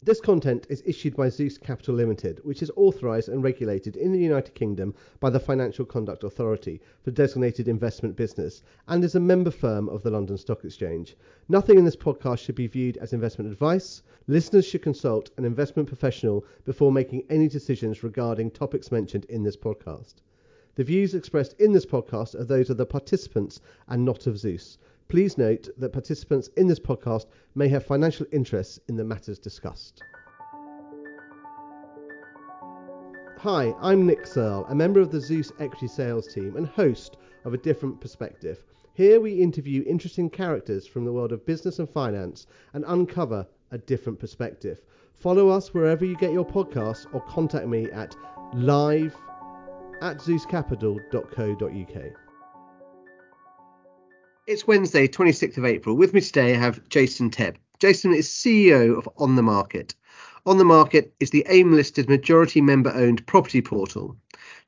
This content is issued by Zeus Capital Limited, which is authorised and regulated in the United Kingdom by the Financial Conduct Authority for designated investment business and is a member firm of the London Stock Exchange. Nothing in this podcast should be viewed as investment advice. Listeners should consult an investment professional before making any decisions regarding topics mentioned in this podcast. The views expressed in this podcast are those of the participants and not of Zeus. Please note that participants in this podcast may have financial interests in the matters discussed. Hi, I'm Nick Searle, a member of the Zeus Equity Sales team and host of A Different Perspective. Here we interview interesting characters from the world of business and finance and uncover a different perspective. Follow us wherever you get your podcasts or contact me at live at zeuscapital.co.uk. It's Wednesday, 26th of April. With me today, I have Jason Tebb. Jason is CEO of On the Market. On the Market is the AIM listed majority member owned property portal.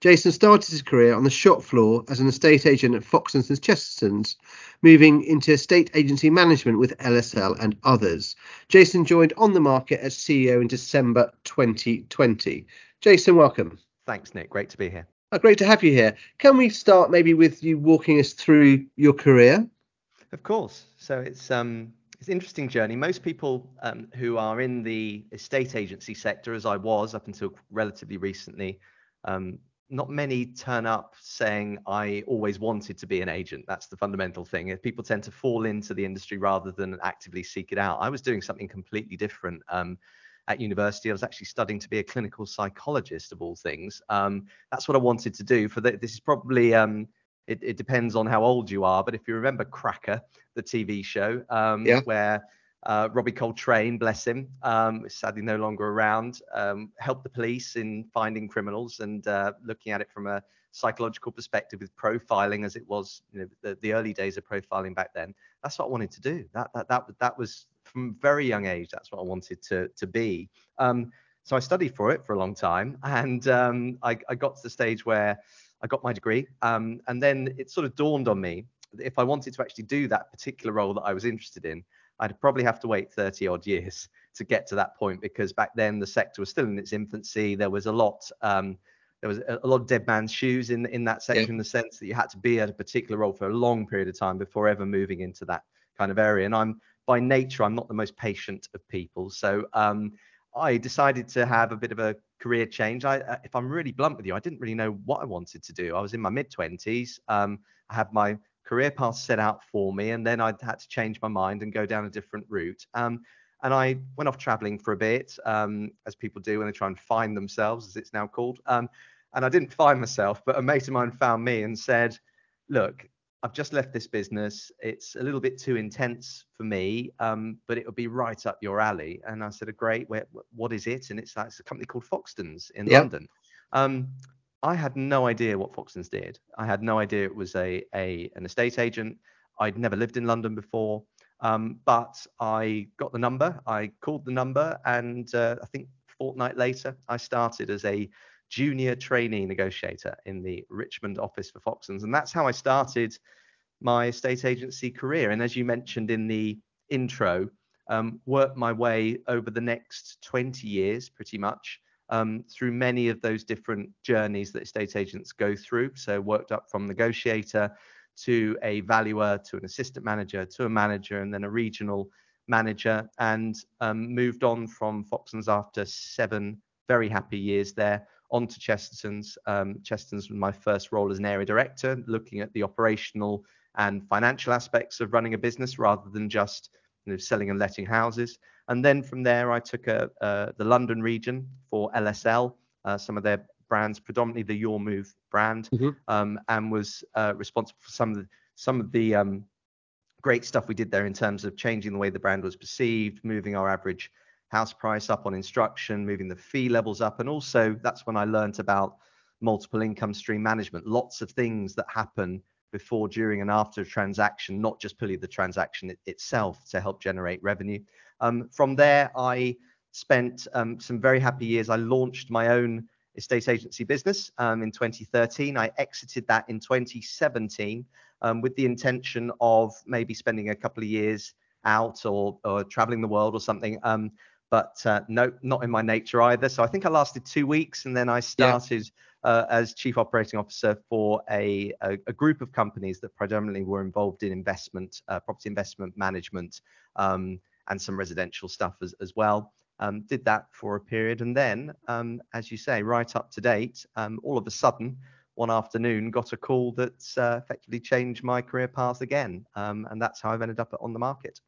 Jason started his career on the shop floor as an estate agent at Foxtons and Chestertons, moving into estate agency management with LSL and others. Jason joined On the Market as CEO in December 2020. Jason, welcome. Thanks, Nick. Great to be here. Oh, great to have you here. Can we start maybe with you walking us through your career? Of course. So it's um it's an interesting journey. Most people um, who are in the estate agency sector, as I was up until relatively recently, um, not many turn up saying I always wanted to be an agent. That's the fundamental thing. People tend to fall into the industry rather than actively seek it out. I was doing something completely different. Um, at university. I was actually studying to be a clinical psychologist of all things. Um, that's what I wanted to do. For the, this is probably um, it, it, depends on how old you are, but if you remember Cracker, the TV show, um, yeah. where uh, Robbie Coltrane, bless him, um, is sadly no longer around, um, helped the police in finding criminals and uh, looking at it from a psychological perspective with profiling as it was you know, the, the early days of profiling back then. That's what I wanted to do. That that that, that was from very young age, that's what I wanted to to be. Um, so I studied for it for a long time, and um, I, I, got to the stage where I got my degree, um, and then it sort of dawned on me that if I wanted to actually do that particular role that I was interested in, I'd probably have to wait 30 odd years to get to that point because back then the sector was still in its infancy. There was a lot. Um, there was a, lot of dead man's shoes in in that yeah. in the sense that you had to be at a particular role for a long period of time before ever moving into that kind of area. And I'm by nature, I'm not the most patient of people. So um, I decided to have a bit of a career change. I, uh, if I'm really blunt with you, I didn't really know what I wanted to do. I was in my mid 20s. Um, I had my career path set out for me, and then I had to change my mind and go down a different route. Um, and I went off traveling for a bit, um, as people do when they try and find themselves, as it's now called. Um, and I didn't find myself, but a mate of mine found me and said, "Look, I've just left this business. It's a little bit too intense for me, um, but it would be right up your alley. And I said, great. Where, what is it? And it's, like, it's a company called Foxtons in yep. London. Um, I had no idea what Foxtons did. I had no idea it was a, a an estate agent. I'd never lived in London before, um, but I got the number. I called the number, and uh, I think fortnight later, I started as a junior trainee negotiator in the Richmond office for Foxtons. And that's how I started my estate agency career. And as you mentioned in the intro, um, worked my way over the next 20 years pretty much um, through many of those different journeys that estate agents go through. So worked up from negotiator to a valuer to an assistant manager to a manager and then a regional manager and um, moved on from Foxtons after seven very happy years there on to Chestertons. Um, Chestertons was my first role as an area director, looking at the operational and financial aspects of running a business rather than just you know, selling and letting houses. And then from there, I took a, uh, the London region for LSL, uh, some of their brands, predominantly the Your Move brand, mm-hmm. um, and was uh, responsible for some of the some of the um, great stuff we did there in terms of changing the way the brand was perceived, moving our average house price up on instruction, moving the fee levels up. And also, that's when I learned about multiple income stream management, lots of things that happen before, during, and after a transaction, not just purely the transaction it, itself to help generate revenue. Um, from there, I spent um, some very happy years. I launched my own estate agency business um, in 2013. I exited that in 2017 um, with the intention of maybe spending a couple of years out or, or traveling the world or something. Um, but uh, no, not in my nature either. So I think I lasted two weeks, and then I started yeah. uh, as chief operating officer for a, a, a, group of companies that predominantly were involved in investment, uh, property investment management, um, and some residential stuff as, as well. Um, did that for a period, and then, um, as you say, right up to date, um, all of a sudden, one afternoon, got a call that uh, effectively changed my career path again, um, and that's how I've ended up on the market.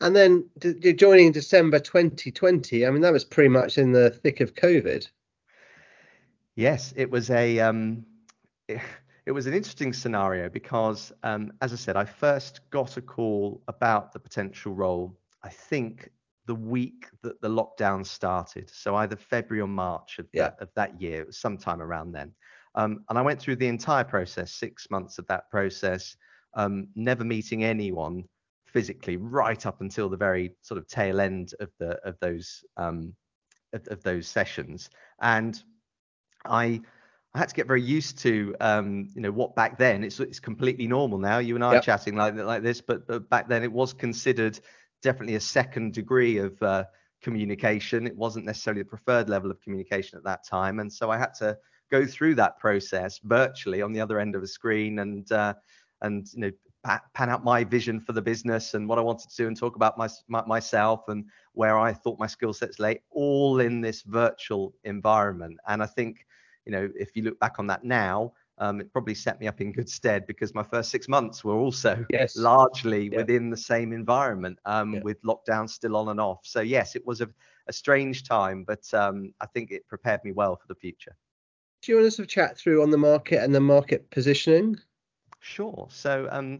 And then you're joining December 2020. I mean, that was pretty much in the thick of COVID. Yes, it was a um, it, it was an interesting scenario because, um, as I said, I first got a call about the potential role. I think the week that the lockdown started, so either February or March of, yeah. that, of that year, it was sometime around then. Um, and I went through the entire process, six months of that process, um, never meeting anyone physically right up until the very sort of tail end of the of those um, of, of those sessions, and I I had to get very used to um, you know what back then it's it's completely normal now. You and I yep. are chatting like like this, but, but back then it was considered definitely a second degree of uh, communication. It wasn't necessarily the preferred level of communication at that time, and so I had to go through that process virtually on the other end of a screen and uh, and you know pan out my vision for the business and what I wanted to do and talk about my, my, myself and where I thought my skill sets lay, all in this virtual environment. And I think, you know, if you look back on that now, um, it probably set me up in good stead because my first six months were also yes. largely yeah. within the same environment um, yeah. with lockdown still on and off. So yes, it was a, a strange time, but um, I think it prepared me well for the future. Do you want us to chat through on the market and the market positioning? Sure. So, um,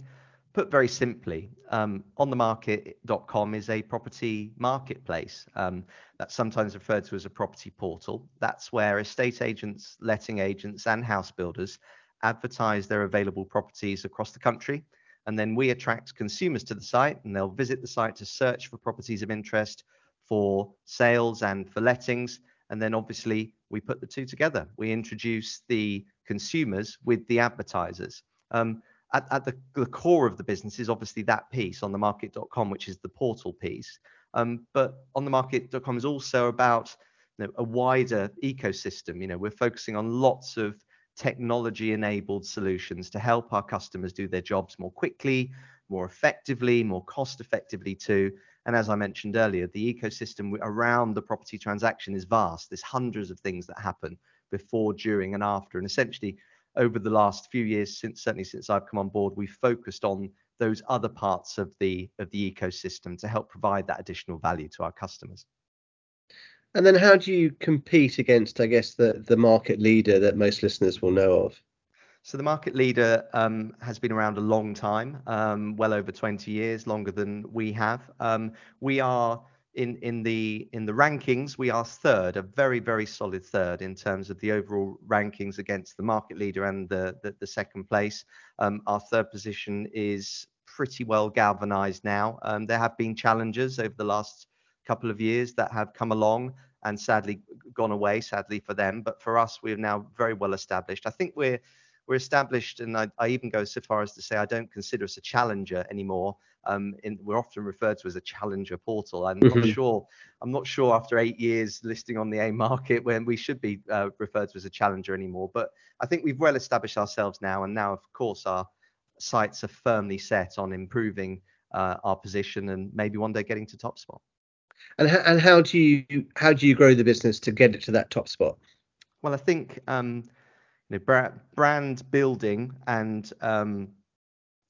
put very simply, um, onthemarket.com is a property marketplace. Um, that's sometimes referred to as a property portal. That's where estate agents, letting agents, and house builders advertise their available properties across the country. And then we attract consumers to the site, and they'll visit the site to search for properties of interest for sales and for lettings. And then obviously, we put the two together. We introduce the consumers with the advertisers. Um, at, at the, the, core of the business is obviously that piece on the market.com, which is the portal piece. Um, but on the market.com is also about you know, a wider ecosystem. You know, we're focusing on lots of technology enabled solutions to help our customers do their jobs more quickly, more effectively, more cost effectively too. And as I mentioned earlier, the ecosystem around the property transaction is vast. There's hundreds of things that happen before, during, and after. And essentially, over the last few years, since certainly since I've come on board, we've focused on those other parts of the of the ecosystem to help provide that additional value to our customers. And then how do you compete against, I guess, the the market leader that most listeners will know of? So the market leader um, has been around a long time, um, well over 20 years, longer than we have. Um, we are in in the in the rankings, we are third, a very very solid third in terms of the overall rankings against the market leader and the the, the second place. Um, our third position is pretty well galvanized now. Um, there have been challenges over the last couple of years that have come along and sadly gone away, sadly for them. But for us, we're now very well established. I think we're we're established, and I, I, even go so far as to say I don't consider us a challenger anymore. Um, in, we're often referred to as a challenger portal. I'm mm-hmm. not sure. I'm not sure after eight years listing on the AIM market when we should be uh, referred to as a challenger anymore. But I think we've well established ourselves now, and now, of course, our sights are firmly set on improving uh, our position and maybe one day getting to top spot. And how, and how do you how do you grow the business to get it to that top spot? Well, I think um, you know, brand building and um,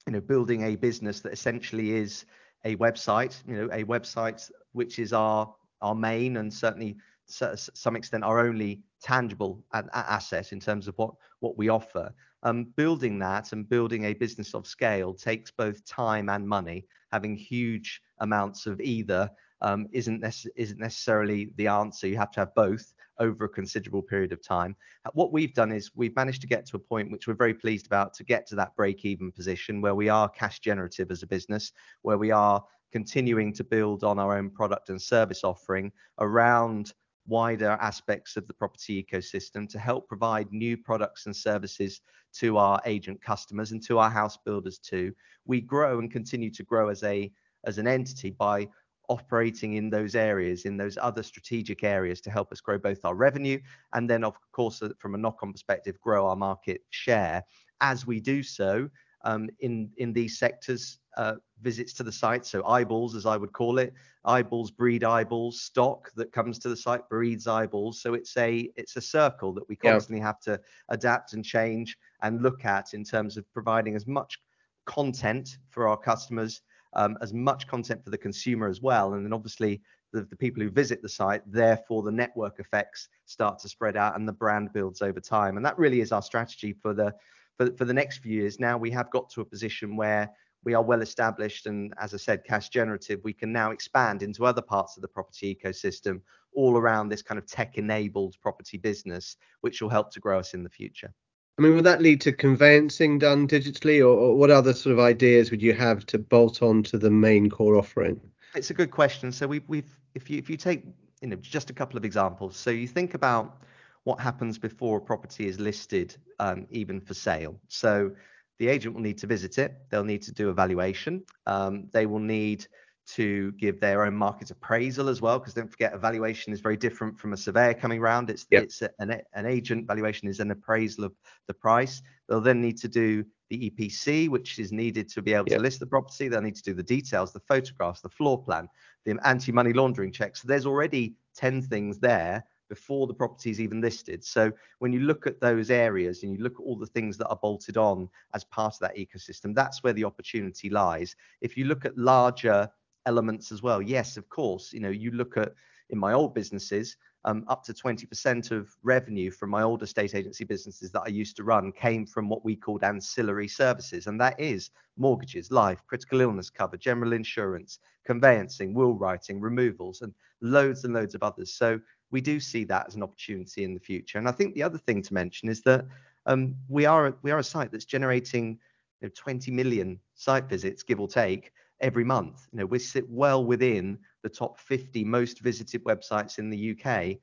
you know building a business that essentially is a website, you know, a website which is our our main and certainly to some extent our only tangible asset in terms of what what we offer. Um, building that and building a business of scale takes both time and money. Having huge amounts of either um, isn't, nece- isn't necessarily the answer. You have to have both over a considerable period of time. Uh, what we've done is we've managed to get to a point which we're very pleased about to get to that break even position where we are cash generative as a business, where we are continuing to build on our own product and service offering around wider aspects of the property ecosystem to help provide new products and services to our agent customers and to our house builders too. We grow and continue to grow as a as an entity by operating in those areas, in those other strategic areas to help us grow both our revenue and then, of course, uh, from a knock-on perspective, grow our market share. As we do so, um, in these sectors, uh, visits to the site, so eyeballs, as I would call it, eyeballs breed eyeballs, stock that comes to the site breeds eyeballs. So it's a circle that we constantly have to adapt and change and look at in terms of providing as much content for our customers, Um, as much content for the consumer as well. And then obviously, the people who visit the site, therefore the network effects start to spread out and the brand builds over time. And that really is our strategy for the for, for the next few years. Now we have got to a position where we are well established and, as I said, cash generative. We can now expand into other parts of the property ecosystem all around this kind of tech-enabled property business, which will help to grow us in the future. I mean, would that lead to conveyancing done digitally, or what other sort of ideas would you have to bolt on to the main core offering? It's a good question. So, we've, if you if you take, you know, just a couple of examples. So you think about what happens before a property is listed, um, even for sale. So the agent will need to visit it. They'll need to do a valuation. Um, they will need to give their own market appraisal as well because don't forget, a valuation is very different from a surveyor coming around. Yeah. It's an agent valuation is an appraisal of the price. They'll then need to do the EPC, which is needed to be able to list the property. They'll need to do the details, the photographs, the floor plan, the anti-money laundering checks. There's already 10 things there before the property is even listed. So when you look at those areas and you look at all the things that are bolted on as part of that ecosystem, that's where the opportunity lies. If you look at larger elements as well, yes, of course. You know, you look at, in my old businesses, um, up to 20% of revenue from my old estate agency businesses that I used to run came from what we called ancillary services, and that is mortgages, life, critical illness cover, general insurance, conveyancing, will writing, removals, and loads and loads of others. So we do see that as an opportunity in the future. And I think the other thing to mention is that um, we are a site that's generating, you know, 20 million site visits, give or take, every month. You know, we sit well within the top 50 most visited websites in the U.K.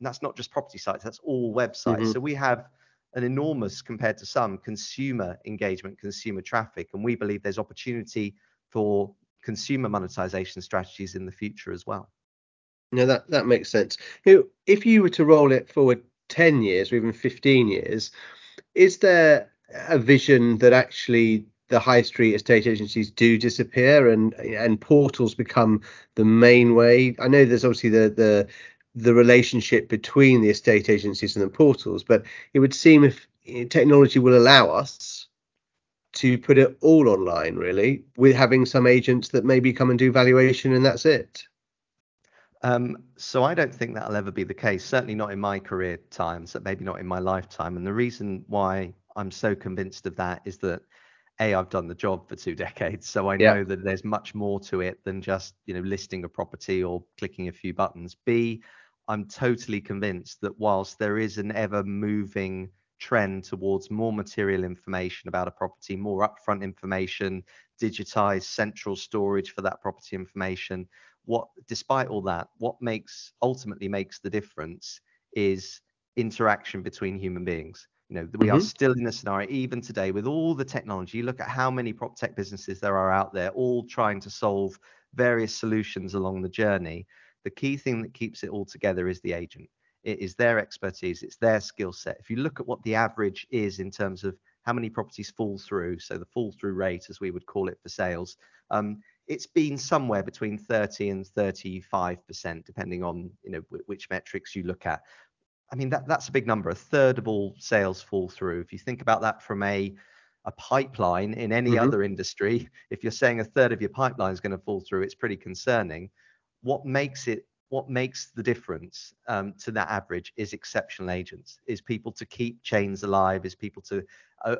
That's not just property sites, that's all websites. Mm-hmm. We have an enormous, compared to some, consumer engagement, consumer traffic, and we believe there's opportunity for consumer monetization strategies in the future as well. No, that makes sense. If you were to roll it forward 10 years or even 15 years, is there a vision that actually the high street estate agencies do disappear and and portals become the main way? I know there's obviously the the the relationship between the estate agencies and the portals, but it would seem if technology will allow us to put it all online really, with having some agents that maybe come and do valuation and that's it. Um, so I don't think that'll ever be the case, certainly not in my career times. so maybe not in my lifetime. And the reason why I'm so convinced of that is that, A, I've done the job for two decades, so I know. Yeah that there's much more to it than just, you know, listing a property or clicking a few buttons. B, I'm totally convinced that whilst there is an ever-moving trend towards more material information about a property, more upfront information, digitized central storage for that property information, what despite all that, what makes ultimately makes the difference is interaction between human beings. You know. Mm-hmm We are still in a scenario, even today, with all the technology, you look at how many prop tech businesses there are out there all trying to solve various solutions along the journey. The key thing that keeps it all together is the agent. It is their expertise, it's their skill set. If you look at what the average is in terms of how many properties fall through, so the fall-through rate, as we would call it for sales, um, it's been somewhere between 30 and 35%, depending on, you know, which metrics you look at. I mean, that's a big number. A third of all sales fall through. If you think about that from a a pipeline in any other industry. Mm-hmm If you're saying a third of your pipeline is gonna fall through, it's pretty concerning. What makes it? What makes the difference to that average is exceptional agents, is people to keep chains alive, is people to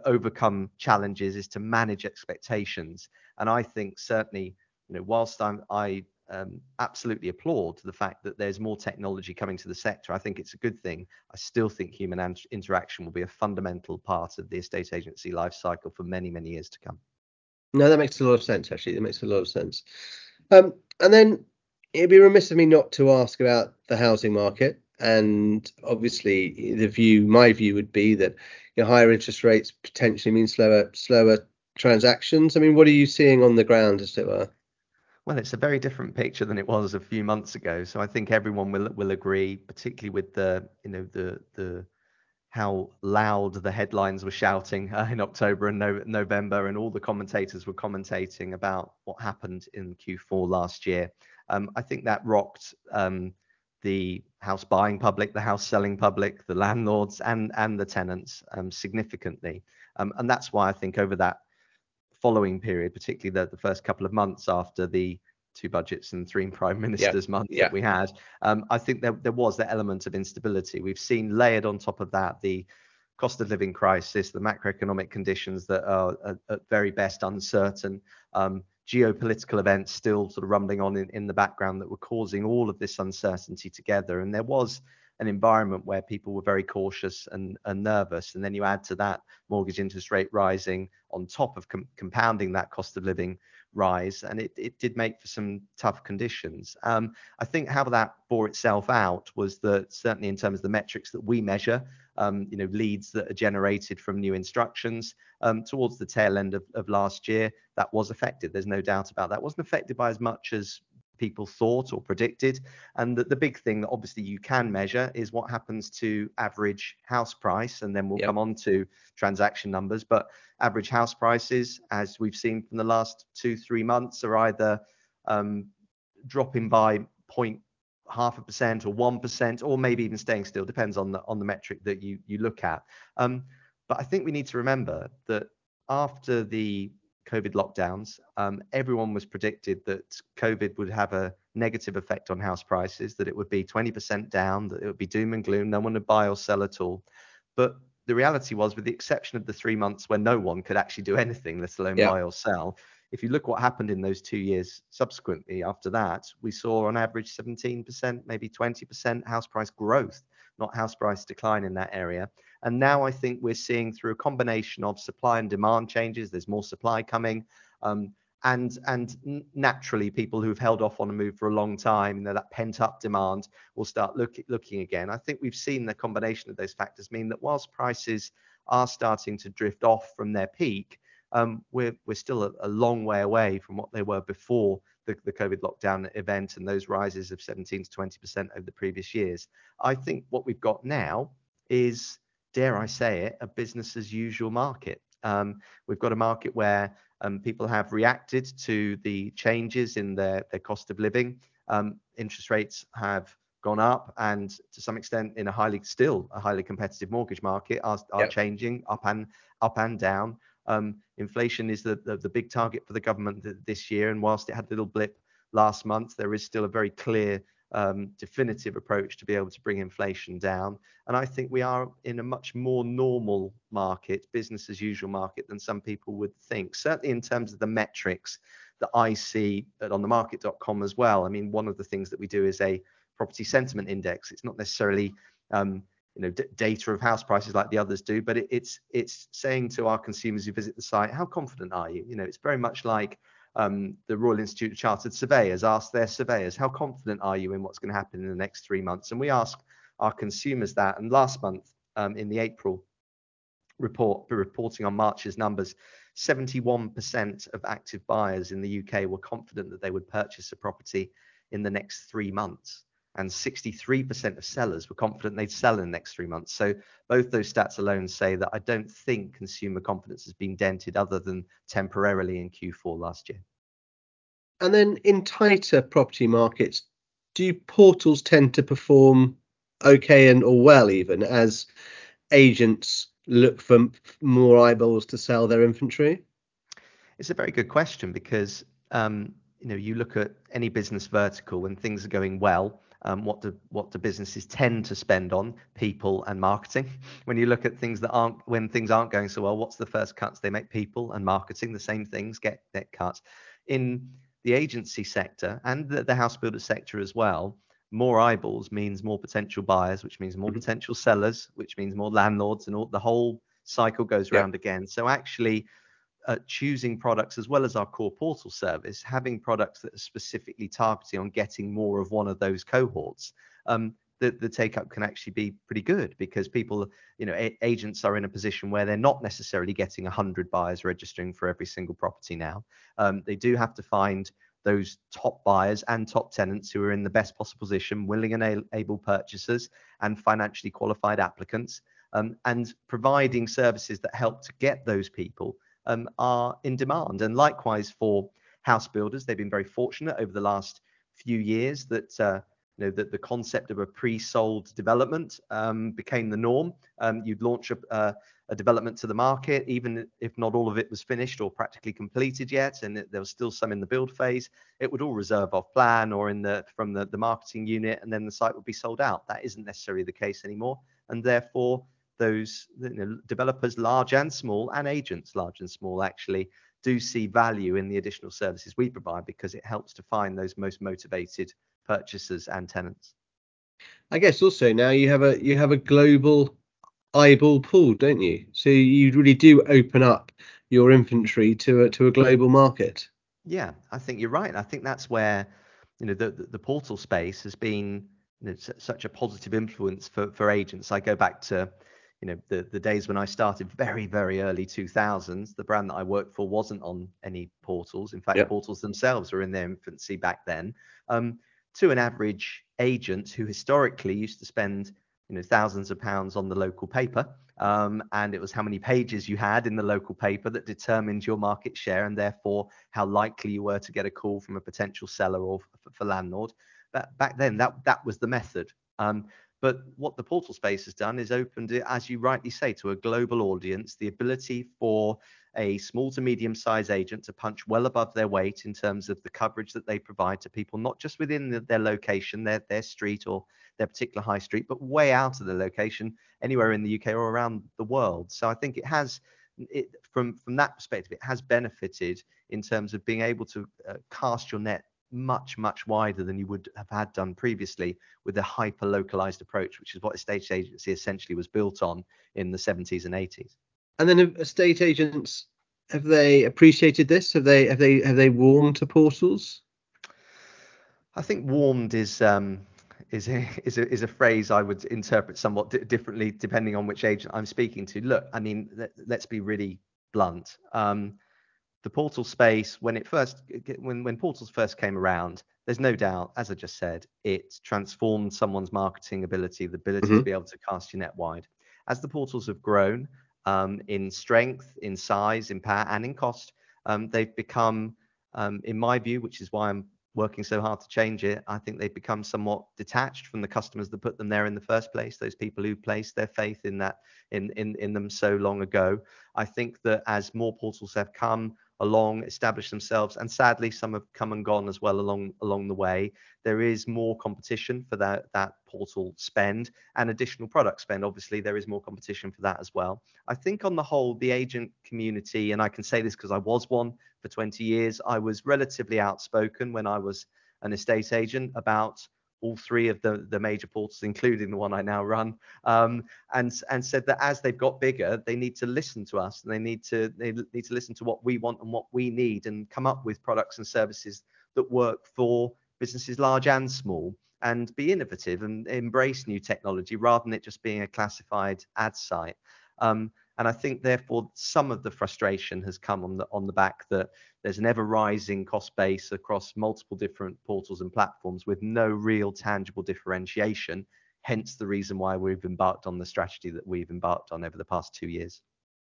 overcome challenges, is to manage expectations. And I think certainly, you know, while I absolutely applaud the fact that there's more technology coming to the sector, I think it's a good thing. I still think human interaction will be a fundamental part of the estate agency life cycle for many, many years to come. No, that makes a lot of sense, actually. That makes a lot of sense. Um, and then it'd be remiss of me not to ask about the housing market, and obviously the view, my view would be that, you know, higher interest rates potentially mean slower, slower transactions. I mean, what are you seeing on the ground as it were? Well, it's a very different picture than it was a few months ago. So I think everyone will will agree, particularly with the you know the the how loud the headlines were shouting uh, in October and no, November, and all the commentators were commentating about what happened in Q4 last year. Um, I think that rocked um, the house buying public, the house selling public, the landlords, and and the tenants um, significantly. Um, and that's why I think over that following period, particularly the, the first couple of months after the two budgets and three prime ministers yeah, months yeah. that we had, um, I think there, there was that element of instability. We've seen layered on top of that the cost of living crisis, the macroeconomic conditions that are at, at very best uncertain, um, geopolitical events still sort of rumbling on in, in the background that were causing all of this uncertainty together. And there was an environment where people were very cautious and, and nervous. And then you add to that mortgage interest rate rising on top of com- compounding that cost of living rise, and it, it did make for some tough conditions. Um, I think how that bore itself out was that certainly in terms of the metrics that we measure, um, you know, leads that are generated from new instructions um, towards the tail end of, of last year, that was affected. There's no doubt about that. It wasn't affected by as much as people thought or predicted. And the, the big thing that obviously you can measure is what happens to average house price. And then we'll yep. come on to transaction numbers. But average house prices, as we've seen from the last two, three months, are either um, dropping by point half a percent or one percent, or maybe even staying still. Depends on the on the metric that you you look at. Um, but I think we need to remember that after the COVID lockdowns, um, everyone was predicted that COVID would have a negative effect on house prices, that it would be 20% down, that it would be doom and gloom, no one would buy or sell at all. But the reality was, with the exception of the three months where no one could actually do anything, let alone yeah. buy or sell, if you look what happened in those two years subsequently after that, we saw on average 17%, maybe 20% house price growth, not house price decline in that area. And now I think we're seeing through a combination of supply and demand changes, there's more supply coming. Um, and and naturally people who've held off on a move for a long time you know that pent up demand will start look, looking again i think we've seen the combination of those factors mean that whilst prices are starting to drift off from their peak um, we're we're still a, a, long way away from what they were before the, the covid lockdown event and those rises of 17 to 20 percent over the previous years i think what we've got now is dare I say it, a business as usual market. Um, we've got a market where um, people have reacted to the changes in their, their cost of living. Um, interest rates have gone up and to some extent in a highly still a highly competitive mortgage market are, are yep. changing up and up and down. Um, inflation is the, the, the big target for the government th- this year, and whilst it had a little blip last month, there is still a very clear um, definitive approach to be able to bring inflation down. And I think we are in a much more normal market, business as usual market, than some people would think. Certainly in terms of the metrics that I see on the market.com as well. I mean, one of the things that we do is a property sentiment index. It's not necessarily um, you know d- data of house prices like the others do, but it, it's it's saying to our consumers who visit the site, how confident are you? You know, it's very much like um, the Royal Institute of Chartered Surveyors asked their surveyors, how confident are you in what's going to happen in the next three months? And we ask our consumers that. And last month, um, in the April report, reporting on March's numbers, 71% of active buyers in the UK were confident that they would purchase a property in the next three months. And 63% of sellers were confident they'd sell in the next three months. So both those stats alone say that I don't think consumer confidence has been dented other than temporarily in Q4 last year. And then in tighter property markets, do portals tend to perform okay and or well even as agents look for more eyeballs to sell their inventory? It's a very good question because um, you know you look at any business vertical when things are going well. Um, what do what do businesses tend to spend on people and marketing? When you look at things that aren't when things aren't going so well, what's the first cuts they make? People and marketing. The same things get get cut. In the agency sector and the, the house builder sector as well, more eyeballs means more potential buyers, which means more mm-hmm. potential sellers, which means more landlords, and all the whole cycle goes yeah. round again. So actually, uh, choosing products as well as our core portal service, having products that are specifically targeting on getting more of one of those cohorts, um, the, the take up can actually be pretty good because people, you know, a- agents are in a position where they're not necessarily getting 100 buyers registering for every single property now. Um, they do have to find those top buyers and top tenants who are in the best possible position, willing and able purchasers, and financially qualified applicants, and providing services that help to get those people Um, are in demand. And likewise for house builders, they've been very fortunate over the last few years that uh, you know that the concept of a pre-sold development um, became the norm. Um, you'd launch uh, a development to the market, even if not all of it was finished or practically completed yet, and there was still some in the build phase. It would all reserve off plan or from the marketing unit, and then the site would be sold out. That isn't necessarily the case anymore, and therefore those, you know, developers, large and small, and agents, large and small, actually do see value in the additional services we provide because it helps to find those most motivated purchasers and tenants. I guess also now you have a you have a global eyeball pool, don't you? So you really do open up your inventory to a global market. Yeah, I think you're right. I think that's where, you know, the the portal space has been, you know, such a positive influence for for agents. I go back to, you know, the the days when I started very very early 2000s. The brand that I worked for wasn't on any portals. In fact, portals themselves were in their infancy back then. Um, to an average agent who historically used to spend, you know, thousands of pounds on the local paper, um, and it was how many pages you had in the local paper that determined your market share, and therefore how likely you were to get a call from a potential seller or for landlord. But back then, that that was the method. Um, But what the portal space has done is opened it, as you rightly say, to a global audience, the ability for a small to medium-sized agent to punch well above their weight in terms of the coverage that they provide to people, not just within their location, their their street or their particular high street, but way out of the location, anywhere in the U.K. or around the world. So I think it has from that perspective, it has benefited in terms of being able to uh, cast your net much much wider than you would have had done previously with a hyper-localized approach, which is what estate agency essentially was built on in the seventies and eighties. And then Estate agents, have they appreciated this? Have they have they have they warmed to portals? I think warmed is um, is a is a, is a phrase I would interpret somewhat differently depending on which agent I'm speaking to. Look, I mean, let's be really blunt. The portal space, when it first when when portals first came around, there's no doubt, as I just said, it transformed someone's marketing ability. Mm-hmm The ability to mm-hmm. be able to cast your net wide. As the portals have grown um, in strength, in size, in power, and in cost, um, they've become, um, in my view, which is why I'm working so hard to change it, I think they've become somewhat detached from the customers that put them there in the first place, those people who placed their faith in that in in, in them so long ago. I think that as more portals have come along, established themselves, and sadly some have come and gone as well along along the way, there is more competition for that that portal spend and additional product spend. Obviously, there is more competition for that as well. I think on the whole, the agent community, and I can say this because I was one for 20 years, I was relatively outspoken when I was an estate agent about all three of the the major portals, including the one I now run, um, and and said that as they've got bigger, they need to listen to us, and they need to listen to what we want and what we need and come up with products and services that work for businesses large and small, and be innovative and embrace new technology rather than it just being a classified ad site. Um, I think therefore some of the frustration has come on the on the back that there's an ever-rising cost base across multiple different portals and platforms with no real tangible differentiation, hence the reason why we've embarked on the strategy that we've embarked on over the past two years.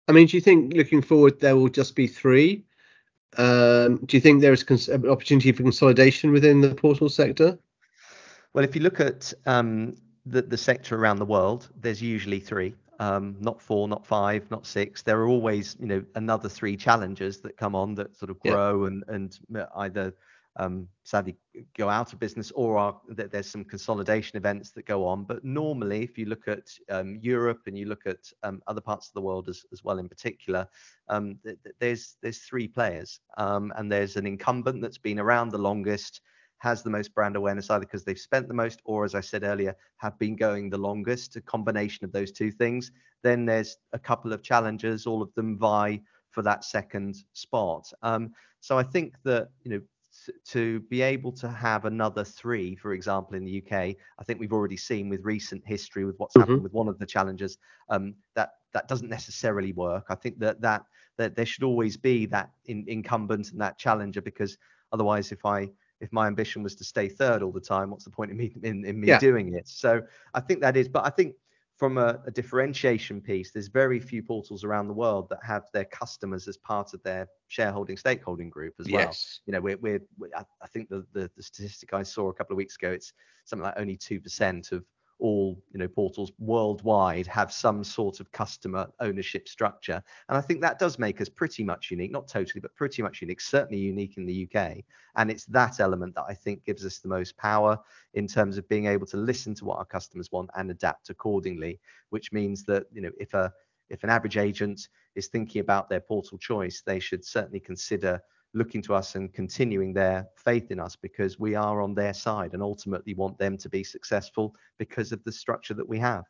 I mean, do you think looking forward there will just be three? Um, do you think there is an opportunity for consolidation within the portal sector? Well, if you look at um, the the sector around the world, there's usually three, Um, not four, not five, not six. There are always, you know, another three challengers that come on that sort of grow. Yeah uh, Either um, sadly go out of business or there's some consolidation events that go on. But normally, if you look at um, Europe and you look at other parts of the world as well in particular, there's three players. And there's an incumbent that's been around the longest, has the most brand awareness, either because they've spent the most or, as I said earlier, have been going the longest, a combination of those two things. Then there's a couple of challengers, all of them vie for that second spot. Um, so i think that, you know, to be able to have another three, for example, in the U.K., I think we've already seen with recent history with what's happened. Mm-hmm With one of the challengers, um, that that doesn't necessarily work. I think that that that there should always be that incumbent and that challenger because Otherwise, if I if my ambition was to stay third all the time, what's the point in me in, in me Yeah. doing it? So I think that is, but I think from a, a differentiation piece, there's very few portals around the world that have their customers as part of their shareholding stakeholding group as well. Yes. You know, we're, we're, we I I think the, the the statistic I saw a couple of weeks ago, it's something like only two percent of all you know portals worldwide have some sort of customer ownership structure. And i think that does make us pretty much unique not totally but pretty much unique certainly unique in the uk and it's that element that i think gives us the most power in terms of being able to listen to what our customers want and adapt accordingly which means that you know if a if an average agent is thinking about their portal choice they should certainly consider looking to us and continuing their faith in us because we are on their side and ultimately want them to be successful because of the structure that we have.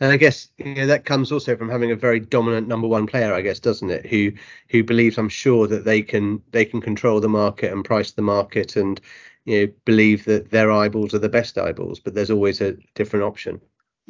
And I guess you know that comes also from having a very dominant number one player, I guess, doesn't it? Who who believes, I'm sure, that they can they can control the market and price the market, and you know believe that their eyeballs are the best eyeballs. But there's always a different option.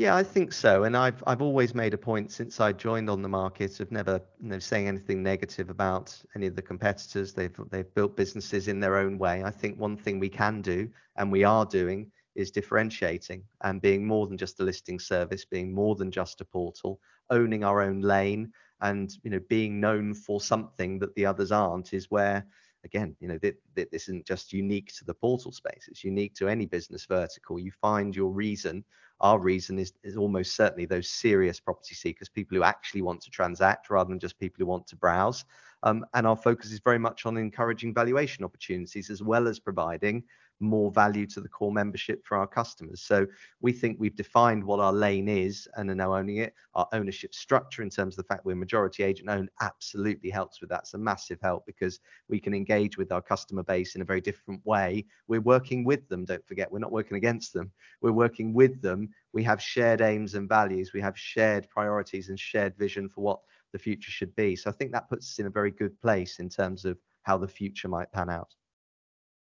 Yeah, I think so. And I've I've always made a point since I joined on the market of never you know, saying anything negative about any of the competitors. They've they've built businesses in their own way. I think one thing we can do and we are doing is differentiating and being more than just a listing service, being more than just a portal, owning our own lane and you know being known for something that the others aren't is where again you know th- th- this isn't just unique to the portal space it's unique to any business vertical. You find your reason. Our reason is, is almost certainly those serious property seekers people who actually want to transact rather than just people who want to browse. Um, and our focus is very much on encouraging valuation opportunities as well as providing more value to the core membership for our customers. So we think we've defined what our lane is and are now owning it. Our ownership structure, in terms of the fact we're majority agent owned, absolutely helps with that. It's a massive help because we can engage with our customer base in a very different way. We're working with them, don't forget, we're not working against them. We're working with them. We have shared aims and values, we have shared priorities and shared vision for what the future should be. So I think that puts us in a very good place in terms of how the future might pan out.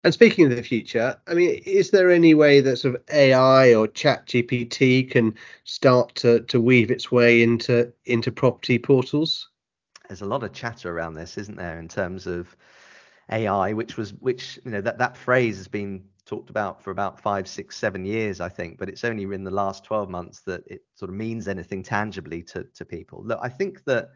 And speaking of the future, I mean, is there any way that sort of AI or Chat GPT can start to to weave its way into into property portals? There's a lot of chatter around this, isn't there, in terms of AI, which was which you know that that phrase has been talked about for about five, six, seven years, I think, but it's only in the last 12 months that it sort of means anything tangibly to to people. Look, I think that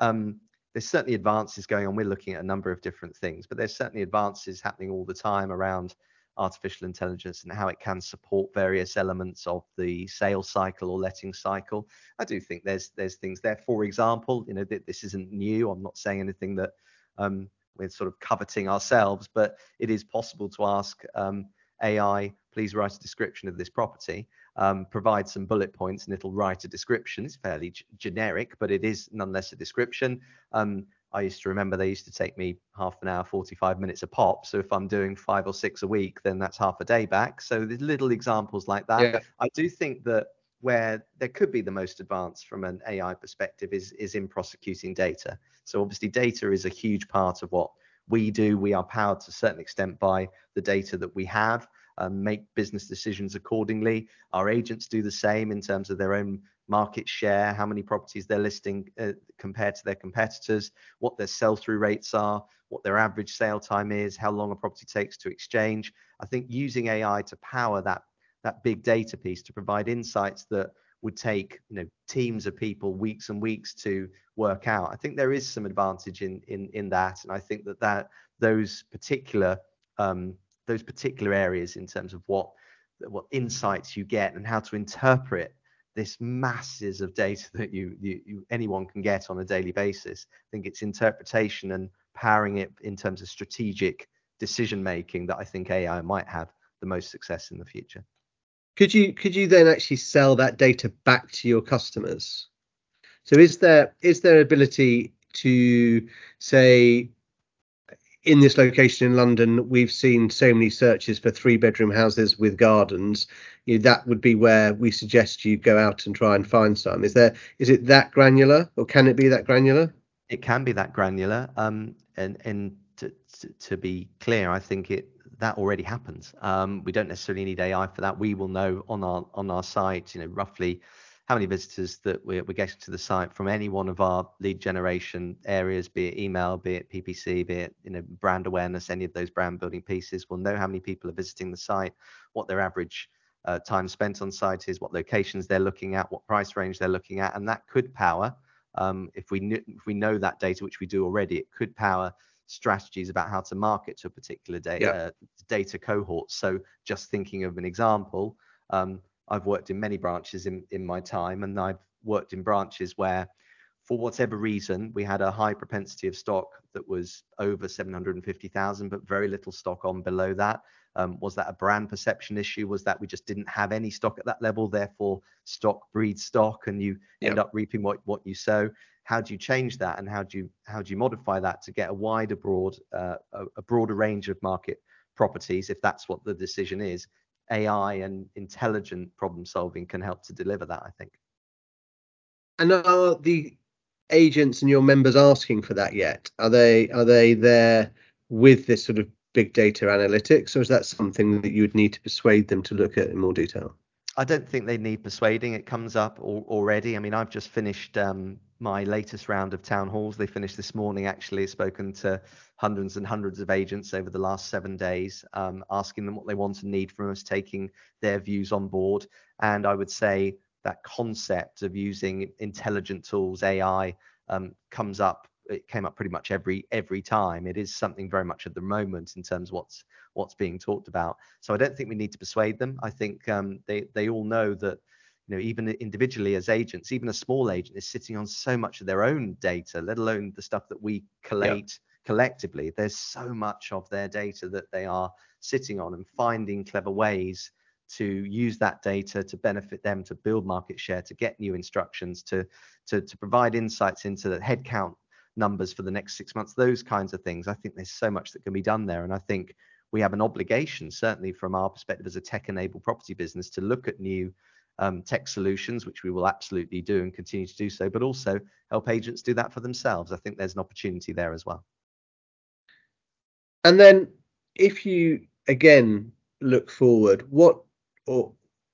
um, there's certainly advances going on. We're looking at a number of different things, but there's certainly advances happening all the time around artificial intelligence and how it can support various elements of the sales cycle or letting cycle. I do think there's there's things there. For example, you know, th- this isn't new. I'm not saying anything that um, we're sort of coveting ourselves, but it is possible to ask um, AI, please write a description of this property, um, provide some bullet points, and it'll write a description. It's fairly generic, but it is nonetheless a description. Um, I used to remember they used to take me half an hour, 45 minutes a pop. So if I'm doing five or six a week, then that's half a day back. So there's little examples like that. Yeah. I do think that where there could be the most advanced from an AI perspective is is in prosecuting data. So obviously data is a huge part of what we do. We are powered to a certain extent by the data that we have, um, make business decisions accordingly. Our agents do the same in terms of their own market share, how many properties they're listing uh, compared to their competitors, what their sell-through rates are, what their average sale time is, how long a property takes to exchange. I think using AI to power that that big data piece to provide insights that would take you know teams of people weeks and weeks to work out. I think there is some advantage in in in that, and I think that that those particular um, those particular areas in terms of what what insights you get and how to interpret this masses of data that you, you, you anyone can get on a daily basis. I think it's interpretation and powering it in terms of strategic decision making that I think AI might have the most success in the future. Could you could you then actually sell that data back to your customers? So is there is there ability to say in this location in London, we've seen so many searches for three bedroom houses with gardens. You know, that would be where we suggest you go out and try and find some. Is there is it that granular, or can it be that granular? It can be that granular, um, and and to, to, to be clear, I think it that already happens. Um, we don't necessarily need AI for that. We will know on our on our site, you know, roughly how many visitors that we're getting to the site from any one of our lead generation areas, be it email, be it PPC, be it, you know, brand awareness, any of those brand building pieces. We'll know how many people are visiting the site, what their average time spent on site is, what locations they're looking at, what price range they're looking at, and that could power, If we knew, if we know that data, which we do already, it could power strategies about how to market to a particular data uh, data cohort. So just thinking of an example, um, I've worked in many branches in in my time, and I've worked in branches where, for whatever reason, we had a high propensity of stock that was over 750,000, but very little stock on below that. Um, was that a brand perception issue? Was that we just didn't have any stock at that level, therefore stock breeds stock, and you end up reaping what what you sow? How do you change that, and how do you how do you modify that to get a wider, broad uh a broader range of market properties, if that's what the decision is? AI and intelligent problem-solving can help to deliver that, I think. And are the agents and your members asking for that yet? Are they are they there with this sort of big data analytics, or is that something that you would need to persuade them to look at in more detail? I don't think they need persuading. It comes up already. I mean, I've just finished my latest round of town halls. They finished this morning, actually. Spoken to hundreds and hundreds of agents over the last seven days, um, asking them what they want and need from us, taking their views on board. And I would say that concept of using intelligent tools, AI, um, comes up. It came up pretty much every every time. It is something very much at the moment in terms of what's being talked about. So I don't think we need to persuade them. I think um, they they all know that, you know, even individually as agents, even a small agent is sitting on so much of their own data, let alone the stuff that we collate collectively. There's so much of their data that they are sitting on, and finding clever ways to use that data to benefit them, to build market share, to get new instructions, to provide insights into the headcount numbers for the next six months, those kinds of things. I think there's so much that can be done there, and I think we have an obligation, certainly from our perspective as a tech-enabled property business, to look at new Um, tech solutions, which we will absolutely do and continue to do so, but also help agents do that for themselves. I think there's an opportunity there as well. And then, if you again look forward, what or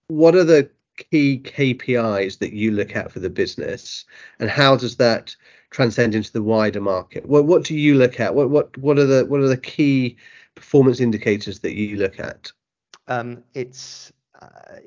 what are the key KPIs that you look at for the business, and how does that transcend into the wider market? What do you look at? What are the key performance indicators that you look at? Um, it's uh,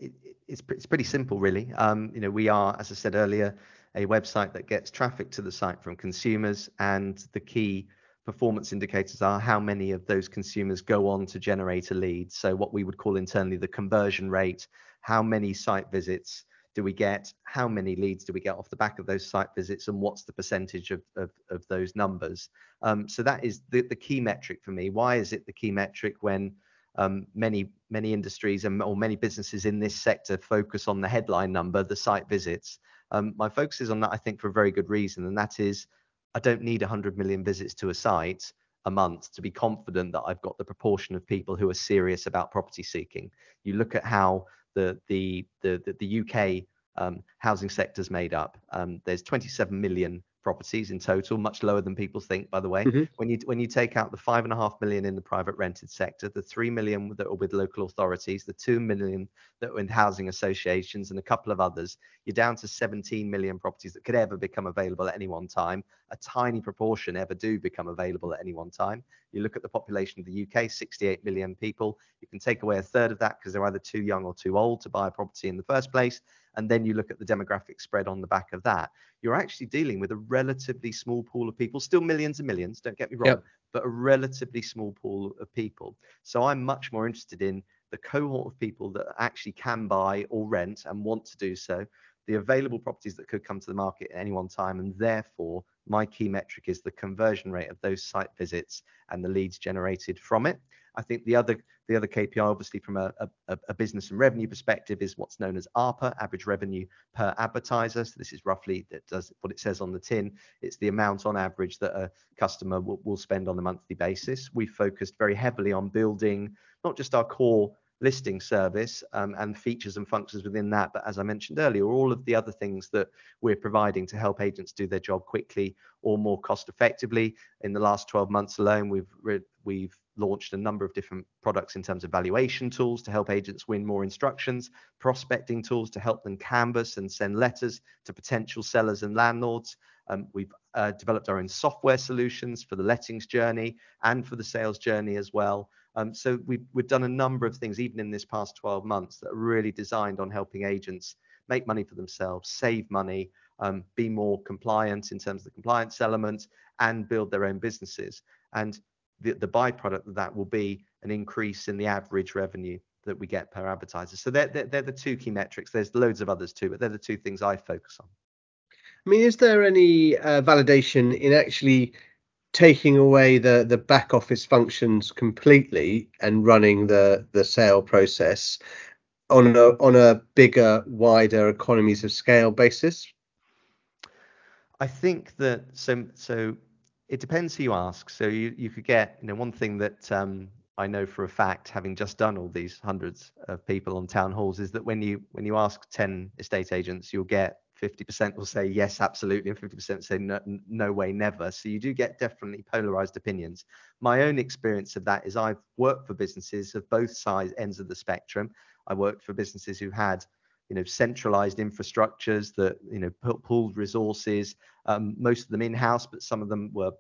pretty simple, really. You know, we are, as I said earlier, a website that gets traffic to the site from consumers, and the key performance indicators are how many of those consumers go on to generate a lead. So what we would call internally the conversion rate. How many site visits do we get? How many leads do we get off the back of those site visits, and what's the percentage of of, of those numbers? Um, so that is the, the key metric for me. Why is it the key metric when Um, many many industries and or many businesses in this sector focus on the headline number, the site visits? Um, my focus is on that, I think, for a very good reason, and that is, I don't need 100 million visits to a site a month to be confident that I've got the proportion of people who are serious about property seeking. You look at how the the the the U.K. Um, housing sector's made up. There's 27 million properties in total, much lower than people think, by the way. Mm-hmm. When you when you take out the 5.5 million in the private rented sector, the 3 million that are with local authorities, the 2 million that are in housing associations, and a couple of others, you're down to 17 million properties that could ever become available at any one time. A tiny proportion ever do become available at any one time. You look at the population of the U.K., 68 million people. You can take away a third of that because they're either too young or too old to buy a property in the first place, and then you look at the demographic spread on the back of that. You're actually dealing with a relatively small pool of people. Still millions and millions, don't get me wrong. But a relatively small pool of people. So I'm much more interested in the cohort of people that actually can buy or rent and want to do so, the available properties that could come to the market at any one time, and therefore, my key metric is the conversion rate of those site visits and the leads generated from it. I think the other the other KPI, obviously from a a business and revenue perspective, is what's known as ARPA, average revenue per advertiser. So this is roughly it does what it says on the tin. It's the amount on average that a customer will spend on a monthly basis. We focused very heavily on building not just our core listing service, um, and features and functions within that, but as I mentioned earlier, all of the other things that we're providing to help agents do their job quickly or more cost effectively. In the last 12 months alone, we've launched a number of different products in terms of valuation tools to help agents win more instructions, prospecting tools to help them canvas and send letters to potential sellers and landlords. Um, we've uh, developed our own software solutions for the lettings journey and for the sales journey as well. Um, we've done a number of things, even in this past 12 months, that are really designed on helping agents make money for themselves, save money, um, be more compliant in terms of the compliance elements, and build their own businesses. And the by-product of that will be an increase in the average revenue that we get per advertiser. So they're the two key metrics. There's loads of others too, but they're the two things I focus on. I mean, is there any uh, validation in actually taking away the the back office functions completely and running the the sale process on a on a bigger, wider economies of scale basis? I think that so so it depends who you ask. So you you could get, you know, one thing that um, I know for a fact, having just done all these hundreds of people on town halls, is that when you when you ask 10 estate agents, you'll get 50% will say, "Yes, absolutely," and 50% say, "No way, never." So you do get definitely polarized opinions. My own experience of that is I've worked for businesses of both sides, ends of the spectrum. I worked for businesses who had, you know, centralized infrastructures that, you know, pooled resources, um, most of them in-house, but some of them were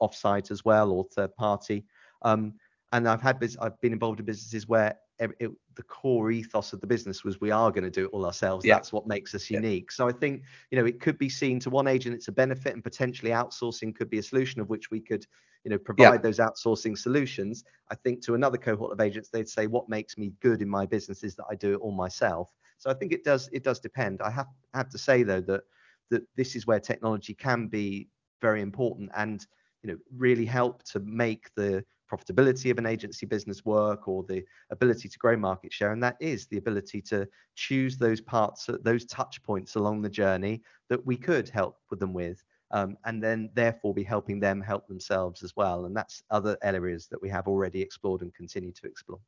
off-site as well or third party. Um, and I've had I've been involved in businesses where the core ethos of the business was we are gonna do it all ourselves. Yeah. That's what makes us unique. Yeah. I think, you know, it could be seen to one agent it's a benefit, and potentially outsourcing could be a solution of which we could, you know, provide. Yeah Those outsourcing solutions. I think to another cohort of agents, they'd say, "What makes me good in my business is that I do it all myself." So I think it does it does depend. I have have to say, though, that that this is where technology can be very important and, you know, really help to make the profitability of an agency business work or the ability to grow market share, and that is the ability to choose those parts, those touch points along the journey that we could help with them with, um, and then therefore be helping them help themselves as well. And that's other areas that we have already explored and continue to explore.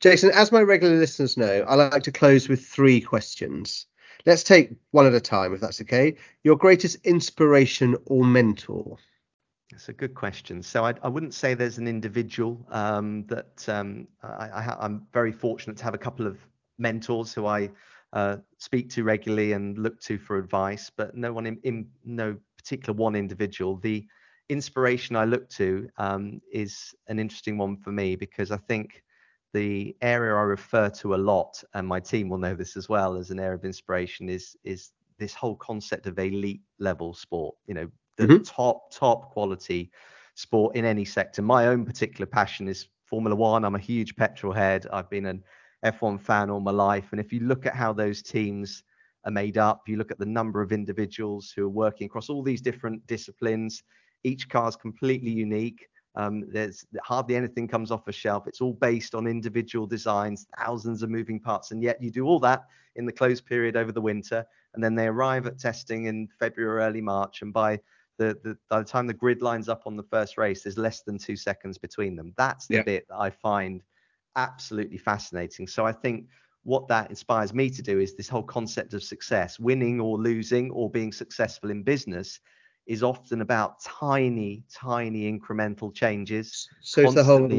Jason, as my regular listeners know, I like to close with three questions. Let's take one at a time, if that's okay. Your greatest inspiration or mentor? That's a good question. So I I wouldn't say there's an individual um, that um, I'm very fortunate to have a couple of mentors who I uh, speak to regularly and look to for advice, but no one in no particular one individual. The inspiration I look to um, is an interesting one for me because I think the area I refer to a lot, and my team will know this as well as an area of inspiration, is is this whole concept of elite level sport. You know. Mm-hmm The top top quality sport in any sector. My own particular passion is Formula One. I'm a huge petrol head. I've been an F1 fan all my life, and if you look at how those teams are made up, you look at the number of individuals who are working across all these different disciplines, each car is completely unique. There's hardly anything comes off a shelf. It's all based on individual designs, thousands of moving parts, and yet you do all that in the closed period over the winter, and then they arrive at testing in February early March, and by the time the grid lines up on the first race, there's less than two seconds between them. That's the bit that I find absolutely fascinating. So I think what that inspires me to do is this whole concept of success. Winning or losing or being successful in business is often about tiny tiny incremental changes. So it's the whole- Constantly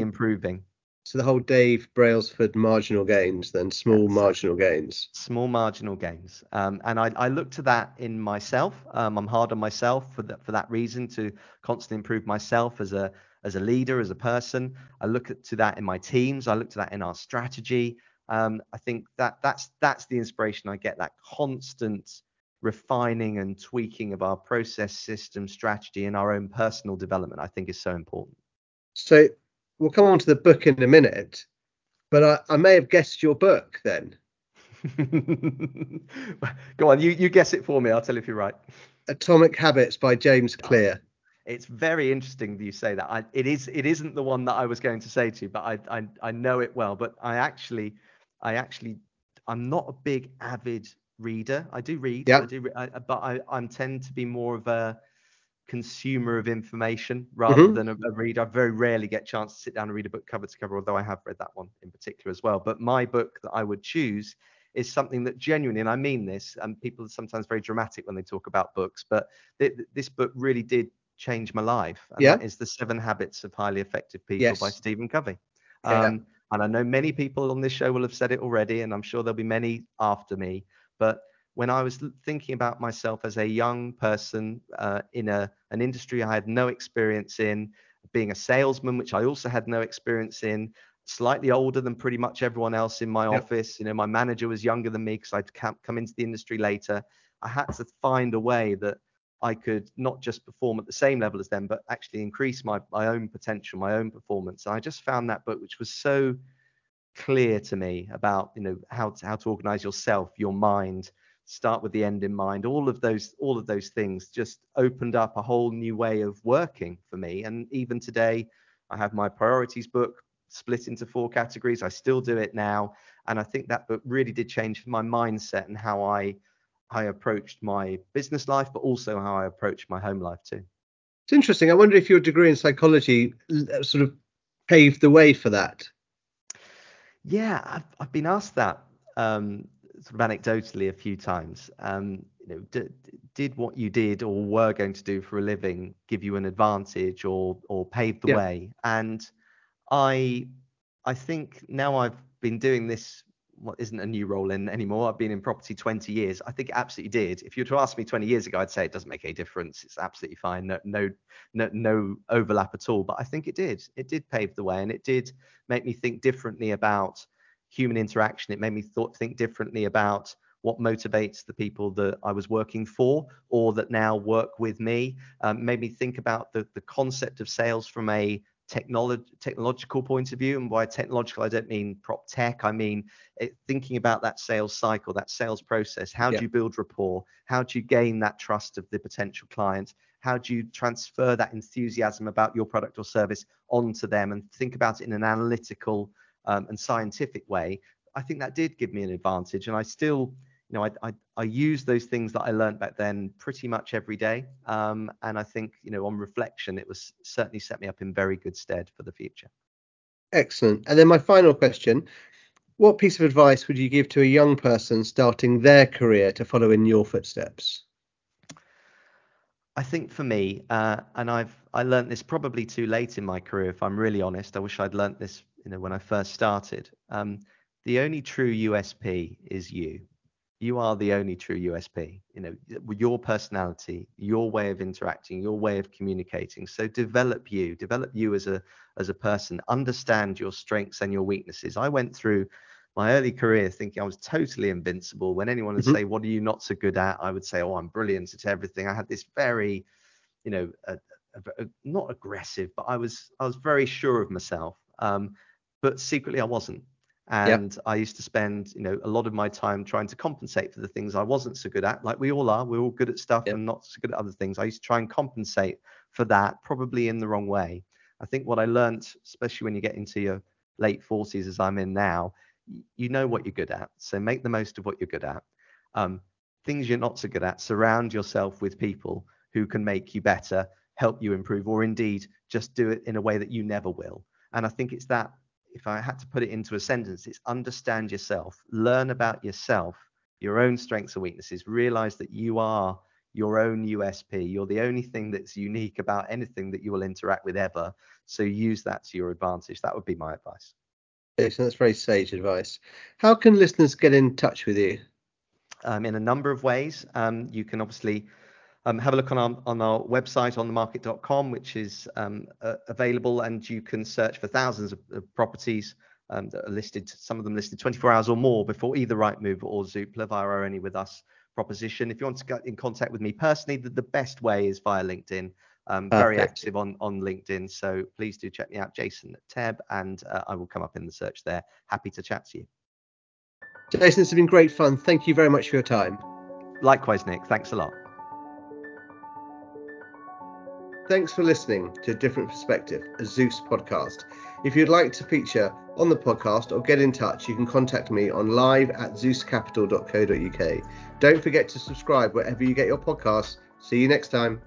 improving. The whole Dave Brailsford marginal gains then. Yes. Small marginal gains. Small marginal gains. Um, and I look to that in myself. I'm hard on myself for that for that reason, to constantly improve myself as a as a leader, as a person. I look to that in my teams. I look to that in our strategy. I think that that's that's the inspiration I get. That constant refining and tweaking of our process, system, strategy, and our own personal development, I think is so important. We'll come on to the book in a minute, but I may have guessed your book then. Go on, you guess it for me. I'll tell you if you're right. Atomic Habits by James Clear. It's very interesting that you say that. it is it isn't the one that I was going to say to you, but I I know it well. But I actually, I actually I'm not a big avid reader. I do read. Yeah. I do, but I, I tend to be more of a consumer of information rather. Mm-hmm than a reader. I very rarely get a chance to sit down and read a book cover to cover, although I have read that one in particular as well. But my book that I would choose is something that genuinely, and I mean this, and people are sometimes very dramatic when they talk about books, but this book really did change my life. And Yeah. that is the Seven Habits of Highly Effective People by Stephen Covey. Yeah. Um, and I know many people on this show will have said it already, and I'm sure there'll be many after me. But when I was thinking about myself as a young person uh, in a an industry I had no experience in, being a salesman, which I also had no experience in, slightly older than pretty much everyone else in my Yep. office. You know, my manager was younger than me because I'd come, come into the industry later. I had to find a way that I could not just perform at the same level as them, but actually increase my, my own potential, my own performance. And I just found that book, which was so clear to me about, you know, how to, how to organize yourself, your mind, start with the end in mind. All of those, all of those things just opened up a whole new way of working for me. And even today, I have my priorities book split into four categories. I still do it now. And I think that book really did change my mindset and how I I approached my business life, but also how I approached my home life too. It's interesting. I wonder if your degree in psychology sort of paved the way for that. Yeah, I've, I've been asked that um, sort of anecdotally a few times. Um, you know, d- did what you did or were going to do for a living give you an advantage or or pave the Yeah. way? And I I think now I've been doing this what isn't a new role in anymore. I've been in property 20 years. I think it absolutely did. If you were to ask me 20 years ago, I'd say it doesn't make any difference. It's absolutely fine. No, no, no, no overlap at all. But I think it did. It did pave the way, and it did make me think differently about human interaction. It made me thought think differently about what motivates the people that I was working for or that now work with me. Um, made me think about the the concept of sales from a technology technological point of view and by technological i don't mean prop tech i mean it, thinking about that sales cycle that sales process how Yeah. do you build rapport how do you gain that trust of the potential client how do you transfer that enthusiasm about your product or service onto them and think about it in an analytical um, and scientific way i think that did give me an advantage and i still you know, I, I, I use those things that I learned back then pretty much every day. Um, and I think, you know, on reflection, it was certainly set me up in very good stead for the future. Excellent. And then my final question What piece of advice would you give to a young person starting their career to follow in your footsteps? I think for me, uh, and I've I learned this probably too late in my career, if I'm really honest. I wish I'd learnt this, you know, when I first started. Um, the only true USP is you. You are the only true USP. You know, your personality, your way of interacting, your way of communicating. So develop you, develop you as a as a person. Understand your strengths and your weaknesses. I went through my early career thinking I was totally invincible. When anyone would Mhm. say, "What are you not so good at?" I would say, "Oh, I'm brilliant at everything." I had this very, you know, a, a- a- not aggressive, but I was I was very sure of myself. Um, but secretly I wasn't. And I used to spend, you know, a lot of my time trying to compensate for the things I wasn't so good at. Like we all are, we're all good at stuff Yep. and not so good at other things. I used to try and compensate for that, probably in the wrong way. I think what I learned, especially when you get into your late 40s, as I'm in now, you know what you're good at. So make the most of what you're good at. Um, things you're not so good at, surround yourself with people who can make you better, help you improve, or indeed just do it in a way that you never will. And I think it's that, if I had to put it into a sentence, it's understand yourself, learn about yourself, your own strengths and weaknesses, realize that you are your own USP. You're the only thing that's unique about anything that you will interact with ever. So use that to your advantage. That would be my advice. Jason, that's very sage advice. How can listeners get in touch with you? um, in a number of ways. Um, you can obviously um, have a look on our on our website onthemarket.com, which is um, uh, available, and you can search for thousands of, of properties um, that are listed. Some of them listed 24 hours or more before either Rightmove or Zoopla via our Only with Us proposition. If you want to get in contact with me personally, the, the best way is via LinkedIn. I'm very active on on LinkedIn, so please do check me out, Jason Tebb, and uh, I will come up in the search there. Happy to chat to you. Jason, this has been great fun. Thank you very much for your time. Likewise, Nick. Thanks a lot. Thanks for listening to A Different Perspective, a Zeus podcast. If you'd like to feature on the podcast or get in touch, you can contact me on live at zeuscapital.co.uk. Don't forget to subscribe wherever you get your podcasts. See you next time.